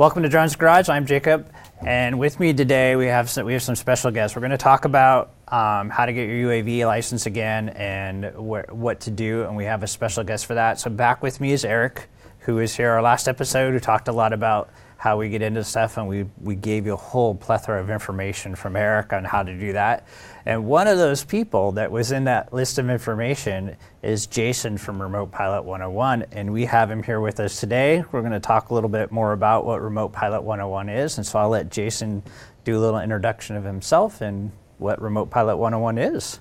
Welcome to Drones Garage. I'm Jacob, and with me today we have some, we have some special guests. We're going to talk about um, how to get your UAV license again and wh- what to do, and we have a special guest for that. So back with me is Erik, who was here our last episode, who talked a lot about how we get into stuff, and we, we gave you a whole plethora of information from Erik on how to do that. And one of those people that was in that list of information is Jason from Remote Pilot 101, and we have him here with us today. We're going to talk a little bit more about what Remote Pilot 101 is, and so I'll let Jason do a little introduction of himself and what Remote Pilot 101 is.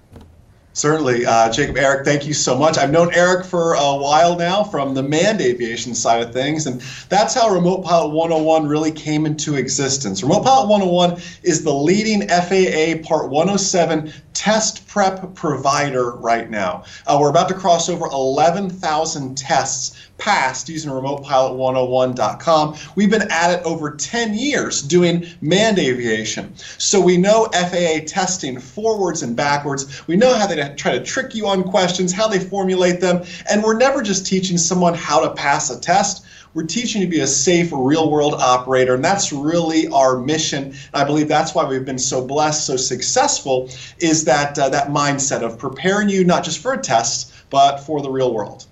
Certainly, uh, Jacob, Erik, thank you so much. I've known Erik for a while now from the manned aviation side of things, and that's how Remote Pilot 101 really came into existence. Remote Pilot 101 is the leading FAA Part 107 test prep provider right now. Uh, we're about to cross over 11,000 tests passed using remotepilot101.com. We've been at it over 10 years doing manned aviation. So we know FAA testing forwards and backwards. We know how they try to trick you on questions, how they formulate them, and we're never just teaching someone how to pass a test. We're teaching you to be a safe, real world operator, and that's really our mission. And I believe that's why we've been so blessed, so successful, is that uh, that mindset of preparing you not just for a test, but for the real world.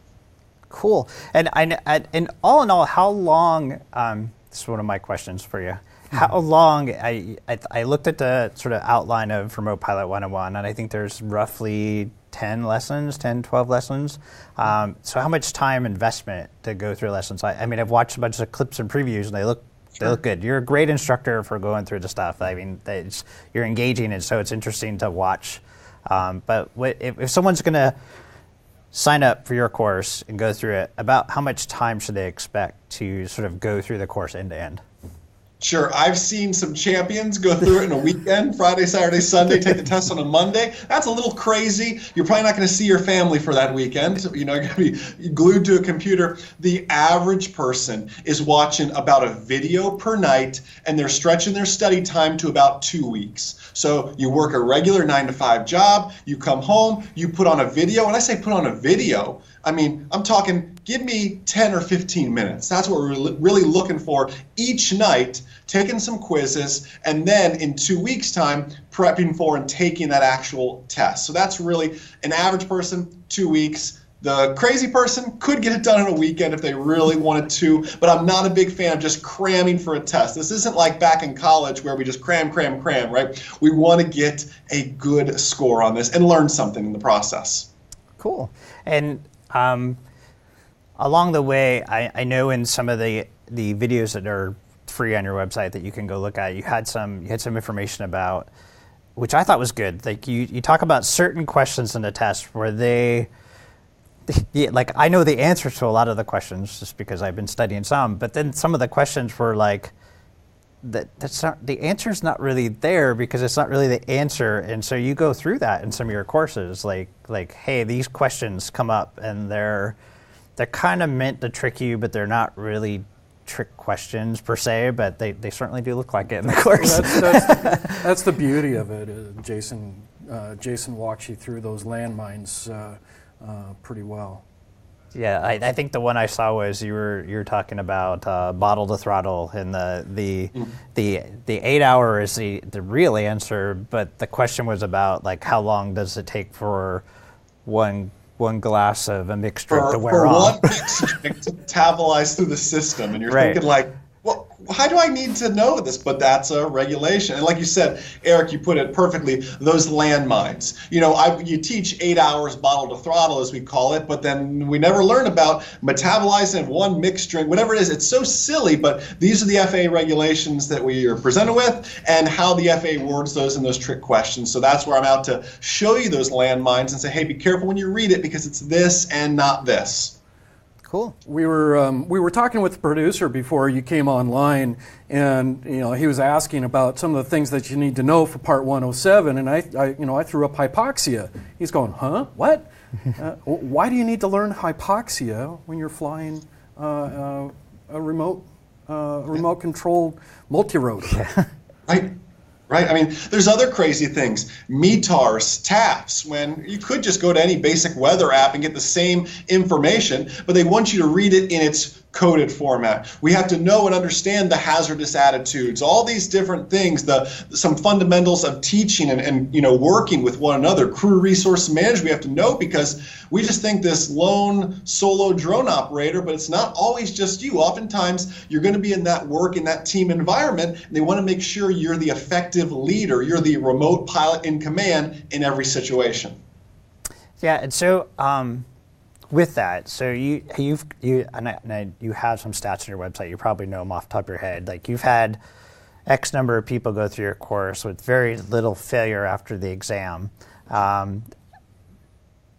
Cool. And I, and all in all, how long? Um, this is one of my questions for you. How mm-hmm. long? I, I, I looked at the sort of outline of Remote Pilot 101, and I think there's roughly 10 lessons, 10, 12 lessons. Um, so how much time investment to go through lessons? I, I, mean, I've watched a bunch of clips and previews, and they look sure. they look good. You're a great instructor for going through the stuff. I mean, you're engaging, and so it's interesting to watch. Um, but what, if, if someone's going to sign up for your course and go through it, about how much time should they expect to sort of go through the course end to end? Sure, I've seen some champions go through it in a weekend, Friday, Saturday, Sunday, take the test on a Monday. That's a little crazy. You're probably not going to see your family for that weekend. You know, you're going to be glued to a computer. The average person is watching about a video per night, and they're stretching their study time to about two weeks. So you work a regular nine to five job, you come home, you put on a video. When I say put on a video, I mean, I'm talking, give me 10 or 15 minutes. That's what we're really looking for each night, taking some quizzes, and then in two weeks' time, prepping for and taking that actual test. So that's really an average person, two weeks. The crazy person could get it done in a weekend if they really wanted to, but I'm not a big fan of just cramming for a test. This isn't like back in college where we just cram, cram, cram, right? We want to get a good score on this and learn something in the process. Cool. And um, along the way, I, I, know in some of the, the videos that are free on your website that you can go look at, you had some you had some information about, which I thought was good. Like you, you talk about certain questions in the test where they, yeah, like I know the answers to a lot of the questions just because I've been studying some, but then some of the questions were like, that that's not the answer's not really there because it's not really the answer. And so you go through that in some of your courses like like hey these questions come up and they're they're kind of meant to trick you but they're not really trick questions per se but they, they certainly do look like it in the course. That's, that's, that's the beauty of it uh, jason uh, jason walks you through those landmines uh, uh pretty well yeah, I, I, think the one I saw was you were you were talking about uh, bottle to throttle, and the the mm-hmm. the the eight hour is the the real answer, but the question was about like how long does it take for one one glass of a drink for, to wear for off? one mixed drink to metabolize through the system, and you're right. thinking like well, how do I need to know this? But that's a regulation. And like you said, Erik, you put it perfectly. Those landmines. You know, I, you teach eight hours bottle to throttle, as we call it, but then we never learn about metabolizing one mixed drink, whatever it is. It's so silly, but these are the FAA regulations that we are presented with, and how the FAA words those in those trick questions. So that's where I'm out to show you those landmines and say, hey, be careful when you read it because it's this and not this. Cool. We were um, we were talking with the producer before you came online, and you know he was asking about some of the things that you need to know for Part 107, and I, I you know I threw up hypoxia. He's going, huh? What? uh, why do you need to learn hypoxia when you're flying uh, uh, a remote uh, remote controlled multi-rotor? Yeah. I right? I mean, there's other crazy things, METARs, TAFs, when you could just go to any basic weather app and get the same information, but they want you to read it in its coded format. We have to know and understand the hazardous attitudes, all these different things, the some fundamentals of teaching and, and you know working with one another, crew resource management we have to know because we just think this lone solo drone operator, but it's not always just you. Oftentimes you're going to be in that work in that team environment and they want to make sure you're the effective leader, you're the remote pilot in command in every situation. Yeah, and so um, with that, so you you've you and, I, and I, you have some stats on your website. You probably know them off the top of your head. Like you've had X number of people go through your course with very little failure after the exam, um,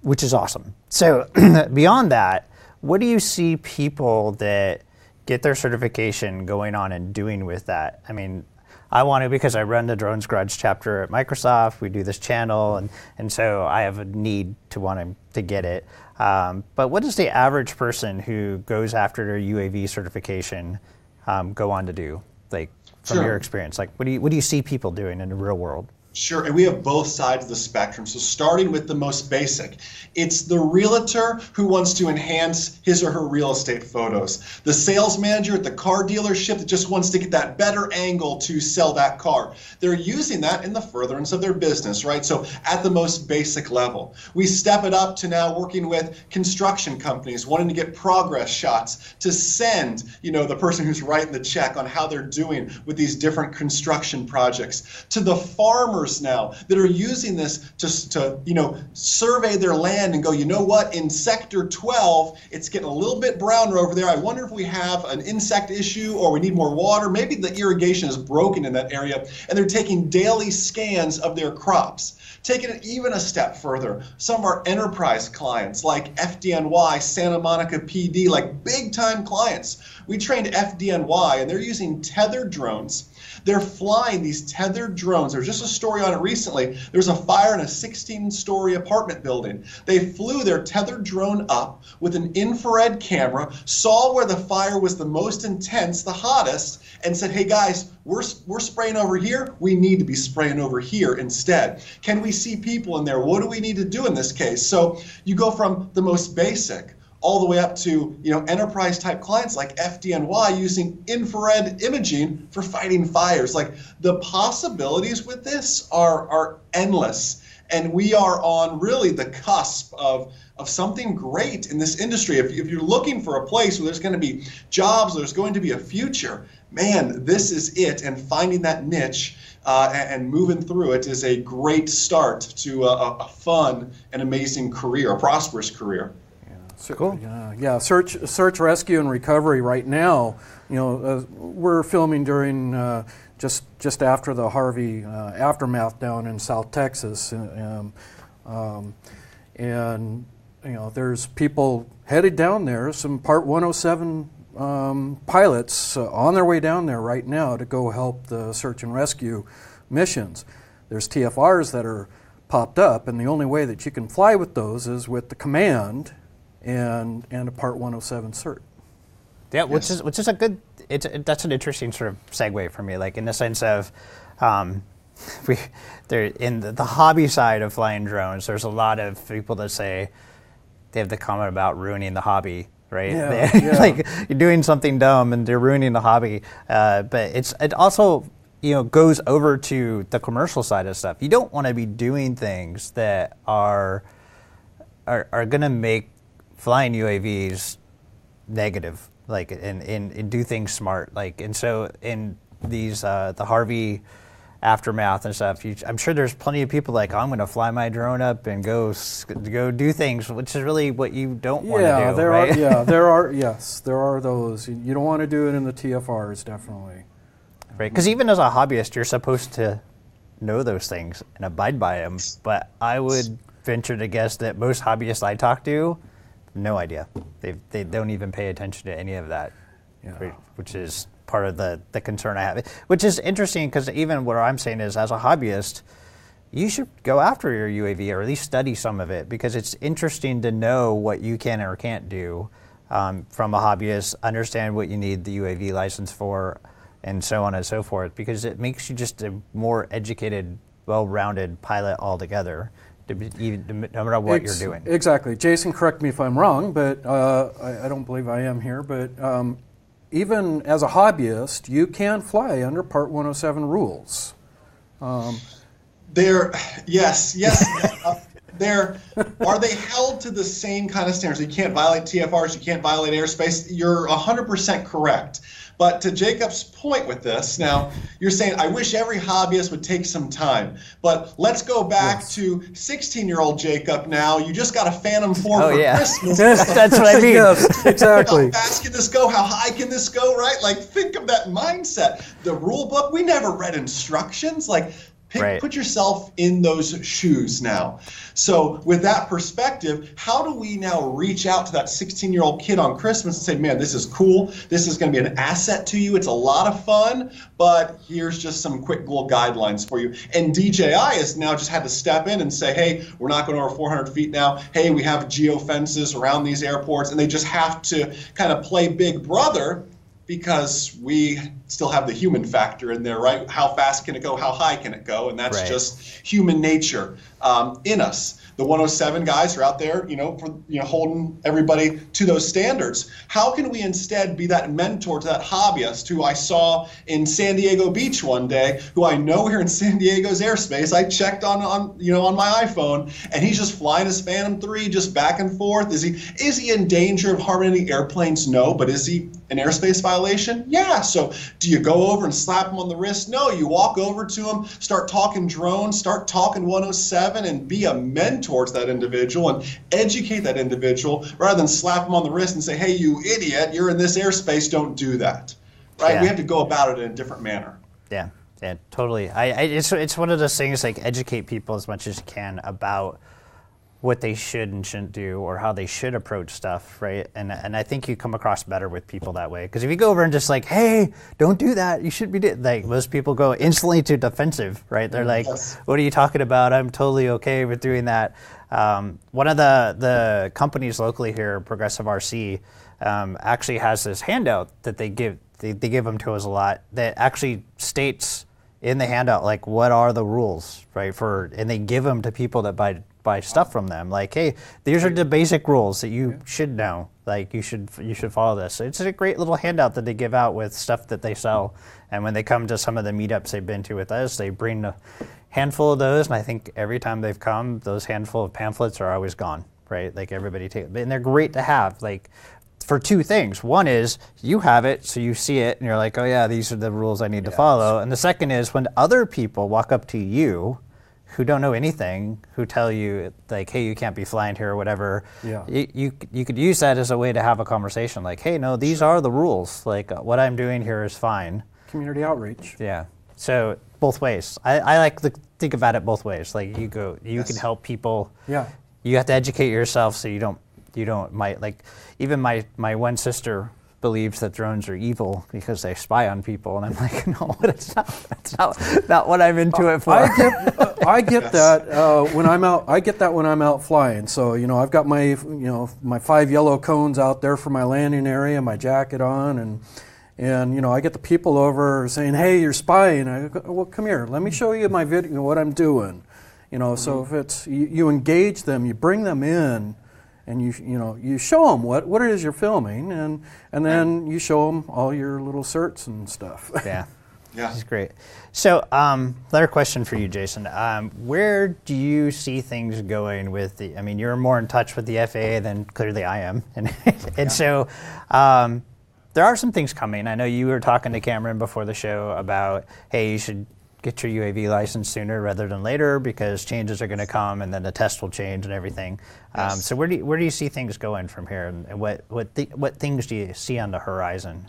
which is awesome. So beyond that, what do you see people that get their certification going on and doing with that? I mean, I want to because I run the Drones Garage chapter at Microsoft. We do this channel, and, and so I have a need to want to, to get it. Um, but what does the average person who goes after their UAV certification um, go on to do? Like from sure. your experience, like what do you what do you see people doing in the real world? Sure, and we have both sides of the spectrum. So, starting with the most basic, it's the realtor who wants to enhance his or her real estate photos, the sales manager at the car dealership that just wants to get that better angle to sell that car. They're using that in the furtherance of their business, right? So, at the most basic level, we step it up to now working with construction companies wanting to get progress shots to send, you know, the person who's writing the check on how they're doing with these different construction projects, to the farmers now that are using this to, to you know survey their land and go, you know what, in sector 12, it's getting a little bit browner over there. I wonder if we have an insect issue or we need more water. Maybe the irrigation is broken in that area, and they're taking daily scans of their crops. Taking it even a step further, some of our enterprise clients like FDNY, Santa Monica PD, like big time clients, we trained FDNY and they're using tethered drones they're flying these tethered drones. There's just a story on it recently. There was a fire in a 16 story apartment building. They flew their tethered drone up with an infrared camera, saw where the fire was the most intense, the hottest, and said, hey guys, we're, we're spraying over here. We need to be spraying over here instead. Can we see people in there? What do we need to do in this case? So you go from the most basic all the way up to you know enterprise type clients like FDNY using infrared imaging for fighting fires. Like the possibilities with this are are endless, and we are on really the cusp of of something great in this industry. If, if you're looking for a place where there's going to be jobs, there's going to be a future. Man, this is it, and finding that niche. Uh, and, and, moving through it is a great start to a, a fun and amazing career, a prosperous career. So, cool. Yeah, yeah. Search, search, rescue, and recovery. Right now, you know, uh, we're filming during uh, just just after the Harvey uh, aftermath down in South Texas, um, um, and you know, there's people headed down there. Some Part 107 um, pilots uh, on their way down there right now to go help the search and rescue missions. There's TFRs that are popped up, and the only way that you can fly with those is with the command and and a Part 107 cert. Yeah, which yes. is which is a good. It's that's an interesting sort of segue for me, like in the sense of. Um, we, there in the, the, hobby side of flying drones, there's a lot of people that say they have the comment about ruining the hobby, right? Yeah, yeah. like you're doing something dumb and they're ruining the hobby. Uh, but it's it also you know goes over to the commercial side of stuff. You don't want to be doing things that are are, are going to make flying UAVs negative, like and, and, and do things smart, like and so in these uh, the Harvey aftermath and stuff. You, I'm sure there's plenty of people like I'm going to fly my drone up and go go do things, which is really what you don't want to yeah, do. There right? are, yeah, there are. Yes, there are those. You don't want to do it in the TFRs, definitely. Right, because even as a hobbyist, you're supposed to know those things and abide by them. But I would venture to guess that most hobbyists I talk to no idea. They, they don't even pay attention to any of that, yeah. which is part of the, the concern I have. Which is interesting because even what I'm saying is, as a hobbyist, you should go after your UAV or at least study some of it because it's interesting to know what you can or can't do um, from a hobbyist, understand what you need the UAV license for, and so on and so forth, because it makes you just a more educated, well-rounded pilot altogether. To be- even- No matter what Ex- you're doing. Exactly. Jason, correct me if I'm wrong, but uh, I, I don't believe I am here. But um, even as a hobbyist, you can fly under Part 107 rules. They're yes, yes. uh, they're are they held to the same kind of standards? You can't violate TFRs. You can't violate airspace. You're 100% correct. But to Jacob's point with this, now you're saying I wish every hobbyist would take some time. But let's go back Yes. to 16-year-old Jacob. Now you just got a Phantom 4 Oh, for yeah. Christmas. That's what I mean. yes, exactly. How fast can this go? How high can this go? Right? Like, think of that mindset. The rule book, we never read instructions. Like, pick, Right. put yourself in those shoes now. So, with that perspective, how do we now reach out to that 16 year old kid on Christmas and say, man, this is cool. This is going to be an asset to you. It's a lot of fun, but here's just some quick little guidelines for you. And DJI has now just had to step in and say, hey, we're not going over 400 feet now. Hey, we have geo fences around these airports, and they just have to kind of play big brother because we still have the human factor in there, right? How fast can it go? How high can it go? And that's Right. just human nature um, in us. The 107 guys are out there, you know, for you know, holding everybody to those standards. How can we instead be that mentor to that hobbyist who I saw in San Diego Beach one day, who I know here in San Diego's airspace? I checked on on you know on my iPhone, and he's just flying his Phantom 3 just back and forth. Is he is he in danger of harming any airplanes? No, but is he an airspace violation? Yeah. So do you go over and slap him on the wrist? No. You walk over to him, start talking drones, start talking 107, and be a mentor to that individual and educate that individual rather than slap them on the wrist and say, "Hey, you idiot! You're in this airspace. Don't do that." Right? Yeah. We have to go about it in a different manner. Yeah, yeah, totally. I, I it's it's one of those things like educate people as much as you can about what they should and shouldn't do or how they should approach stuff, right? And and I think you come across better with people that way because if you go over and just like, hey, don't do that, you should be like most people go instantly to defensive, right? They're like, Yes. what are you talking about? I'm totally okay with doing that. Um, one of the the companies locally here, Progressive RC, um, actually has this handout that they give they, they give them to us a lot that actually states in the handout like what are the rules right for and they give them to people that buy buy stuff from them. Like hey these are the basic rules that you should know. Like you should you should follow this. So it's a great little handout that they give out with stuff that they sell. And when they come to some of the meetups they've been to with us they bring a handful of those. And i think every time they've come those handful of pamphlets are always gone right? Like everybody take and they're great to have like for two things. One is you have it, so you see it, and you're like, oh yeah, these are the rules I need to follow. And the second is when other people walk up to you who don't know anything, who tell you like, hey, you can't be flying here or whatever. Yeah. You, you you could use that as a way to have a conversation, like, hey, no, these are the rules. Like uh, what I'm doing here is fine. Community outreach. Yeah. So both ways. I, I like to think about it both ways. Like you go, you can help people Yeah. you have to educate yourself so you don't you don't might like even my my one sister believes that drones are evil because they spy on people and I'm like no it's not that's not not what I'm into it for I get, uh, I get Yes. that uh, when I'm out. I get that when I'm out flying. So you know, I've got my you know my five yellow cones out there for my landing area, my jacket on, and and you know I get the people over saying, "Hey, you're spying." I go, "Well, come here. Let me show you my video, what I'm doing." You know, so if it's you, you engage them, you bring them in. And you, you know you show them what, what it is you're filming, and and then you show them all your little certs and stuff. yeah Yeah. This is great. So, um, another question for you, Jason. Um, where do you see things going with the? I mean, you're more in touch with the FAA than clearly I am, and and so um, there are some things coming. I know you were talking to Cameron before the show about, hey, you should get your UAV license sooner rather than later because changes are going to come, and then the test will change and everything. Um, so, where do you, where do you see things going from here, and and what what th- what things do you see on the horizon?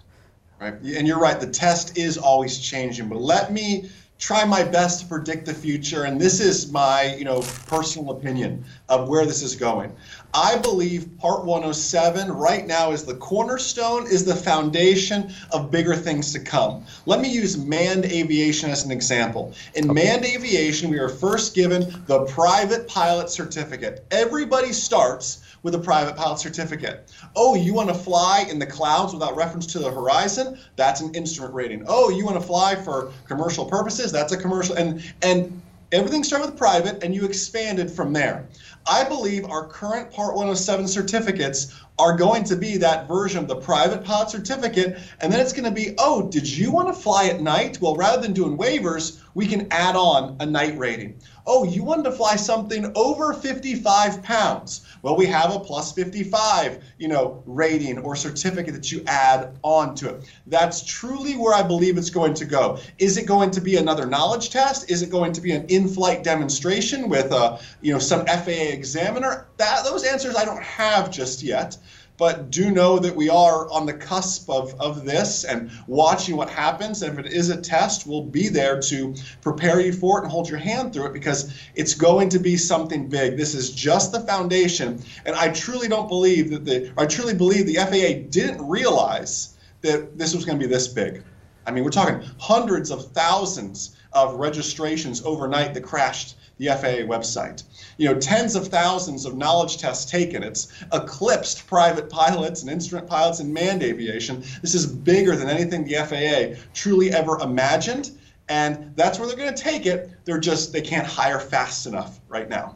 Right. And you're right, the test is always changing, but let me try my best to predict the future and this is my, you know, personal opinion of where this is going. I believe part 107 right now is the cornerstone, is the foundation of bigger things to come. Let me use manned aviation as an example. In manned aviation, we are first given the private pilot certificate. Everybody starts with a private pilot certificate. Oh, you want to fly in the clouds without reference to the horizon? That's an instrument rating. Oh, you want to fly for commercial purposes? That's a commercial and and everything started with private and you expanded from there. I believe our current Part 107 certificates are going to be that version of the private pilot certificate. And then it's going to be, oh, did you want to fly at night? Well, rather than doing waivers, we can add on a night rating. Oh, you wanted to fly something over 55 pounds. Well, we have a plus 55, you know, rating or certificate that you add on to it. That's truly where I believe it's going to go. Is it going to be another knowledge test? Is it going to be an in-flight demonstration with a, you know, some FAA examiner? That those answers I don't have just yet but do know that we are on the cusp of, of this and watching what happens. And if it is a test, we'll be there to prepare you for it and hold your hand through it because it's going to be something big. This is just the foundation. And I truly don't believe that the, I truly believe the FAA didn't realize that this was going to be this big. I mean, we're talking hundreds of thousands of registrations overnight that crashed the FAA website. You know, tens of thousands of knowledge tests taken. It's eclipsed private pilots and instrument pilots in manned aviation. This is bigger than anything the FAA truly ever imagined. And that's where they're going to take it. They're just, they can't hire fast enough right now.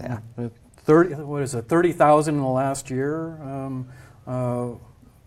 Yeah. 30, what is it, 30,000 in the last year? Um, uh,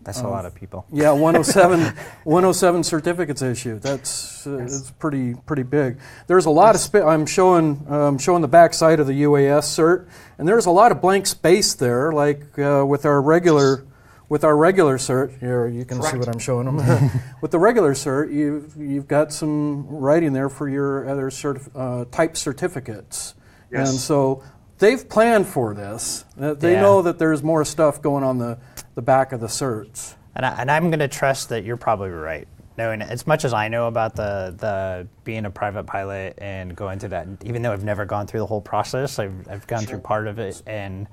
that's a lot of people. Yeah, 107, 107 certificates issued. That's uh, yes. pretty pretty big. There's a lot yes. of I'm showing um, showing the back side of the UAS cert, and there's a lot of blank space there. Like uh, with our regular with our regular cert, here you can Correct. see what I'm showing them. with the regular cert, you've you've got some writing there for your other certif- uh, type certificates, yes. and so they've planned for this. They yeah. know that there's more stuff going on the the back of the certs. And, I, and I'm going to trust that you're probably right. Knowing as much as I know about the, the being a private pilot and going through that, even though I've never gone through the whole process, I've, I've gone sure. through part of it, and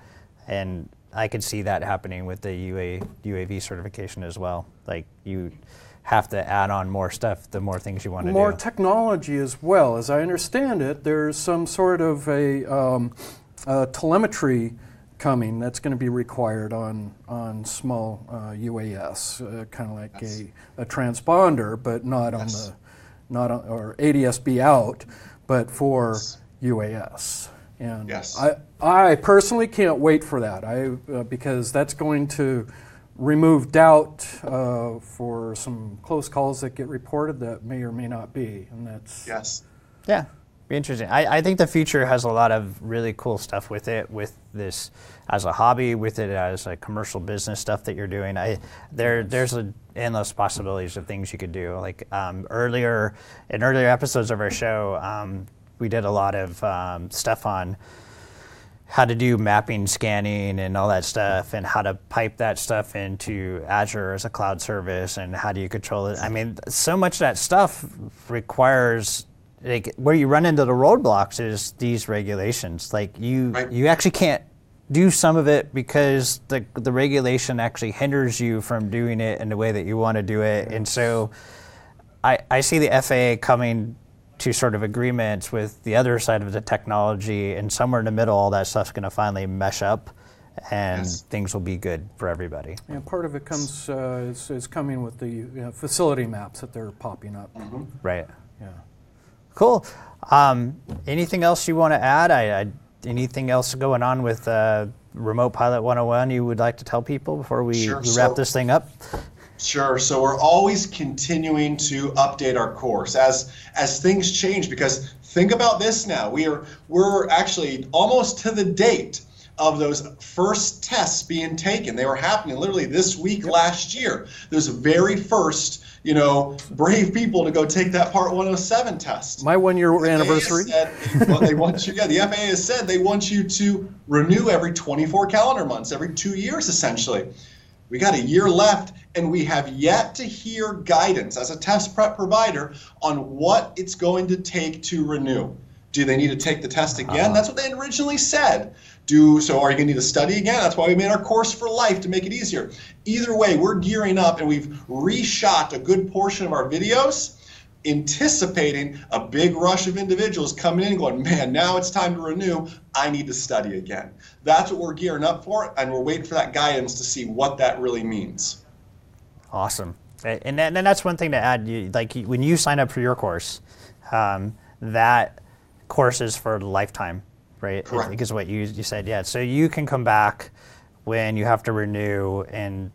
and I could see that happening with the UA, UAV certification as well. Like you have to add on more stuff the more things you want to do. More technology as well. As I understand it, there's some sort of a, um, a telemetry coming that's going to be required on on small uh, UAS, uh, kind of like yes. a, a transponder, but not yes. on the not on, or ADSB out, but for yes. UAS. And yes. I I personally can't wait for that. I uh, because that's going to remove doubt uh, for some close calls that get reported that may or may not be, and that's yes. Yeah, be interesting. I, I think the future has a lot of really cool stuff with it, with this as a hobby, with it as a commercial business stuff that you're doing. I there there's a endless possibilities of things you could do. Like um, earlier in earlier episodes of our show, um, we did a lot of um, stuff on how to do mapping scanning and all that stuff and how to pipe that stuff into Azure as a cloud service and how do you control it. I mean, so much of that stuff requires like where you run into the roadblocks is these regulations. Like you, right. you actually can't do some of it because the the regulation actually hinders you from doing it in the way that you want to do it. And so, I I see the FAA coming to sort of agreements with the other side of the technology, and somewhere in the middle, all that stuff's going to finally mesh up. And yes. things will be good for everybody. Yeah, part of it comes uh, is, is, coming with the you know, facility maps that they're popping up. Mm-hmm. Right. Yeah. Cool. Um, anything else you want to add? I, I, anything else going on with uh, Remote Pilot 101 you would like to tell people before we, sure. we wrap so, this thing up? Sure. So we're always continuing to update our course as as things change. Because think about this now. We are we're actually almost to the date of those first tests being taken. They were happening literally this week last year. Those very first you know, brave people to go take that Part 107 test. My one year anniversary. Said, well, they want you, yeah, the FAA has said they want you to renew every 24 calendar months, every two years essentially. We got a year left, and we have yet to hear guidance as a test prep provider on what it's going to take to renew. Do they need to take the test again? Uh-huh. That's what they originally said do so are you going to need to study again that's why we made our course for life to make it easier either way we're gearing up and we've reshot a good portion of our videos anticipating a big rush of individuals coming in and going, man, now it's time to renew. I need to study again. That's what we're gearing up for, and we're waiting for that guidance to see what that really means. Awesome. And, and that's one thing to add. You, like when you sign up for your course, um, that course is for lifetime, right? Correct. Because what you, you said, yeah. So you can come back when you have to renew and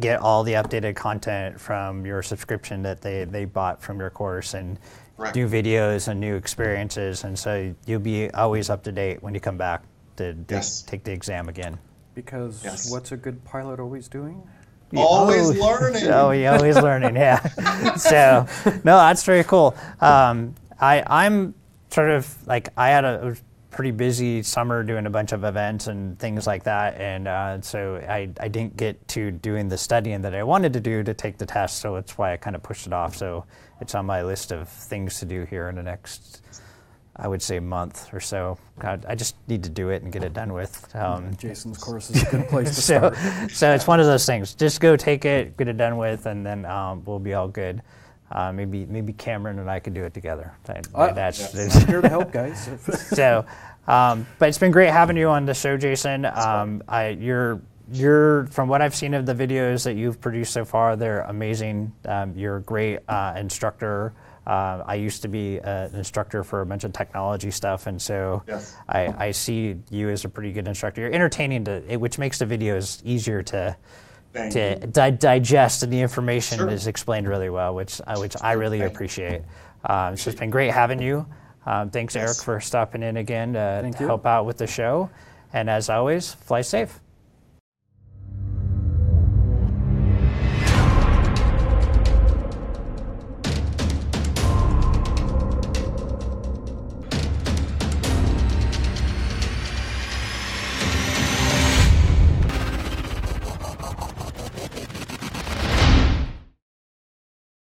get all the updated content from your subscription that they, they bought from your course and Right. do videos and new experiences. And so you'll be always up to date when you come back to, to Yes. take the exam again. Because Yes. what's a good pilot always doing? Always Oh, learning. Oh, you're always learning, yeah. so, no, that's very cool. Um, I, I'm sort of like I had a, pretty busy summer doing a bunch of events and things like that, and uh, so I, I didn't get to doing the studying that I wanted to do to take the test. So that's why I kind of pushed it off. So it's on my list of things to do here in the next. I would say month or so. God, I just need to do it and get it done with. Um, Jason's course is a good place to so, start. so it's one of those things. Just go take it, get it done with, and then um, we'll be all good. Uh, maybe maybe Cameron and I could do it together. That- Uh, that's- I'm here to help, guys. so, um, but it's been great having you on the show, Jason. Um, I, you're you're from what I've seen of the videos that you've produced so far, they're amazing. Um, you're a great uh, instructor. Uh, I used to be an instructor for a bunch of technology stuff, and so Yes. I, I see you as a pretty good instructor. You're entertaining, to, which makes the videos easier to Thank to di- digest, and the information Sure. is explained really well, which I, which I really Thank appreciate. Um, so it's been great having you. Um, thanks, Yes. Erik, for stopping in again to, to help out with the show. And as always, fly safe.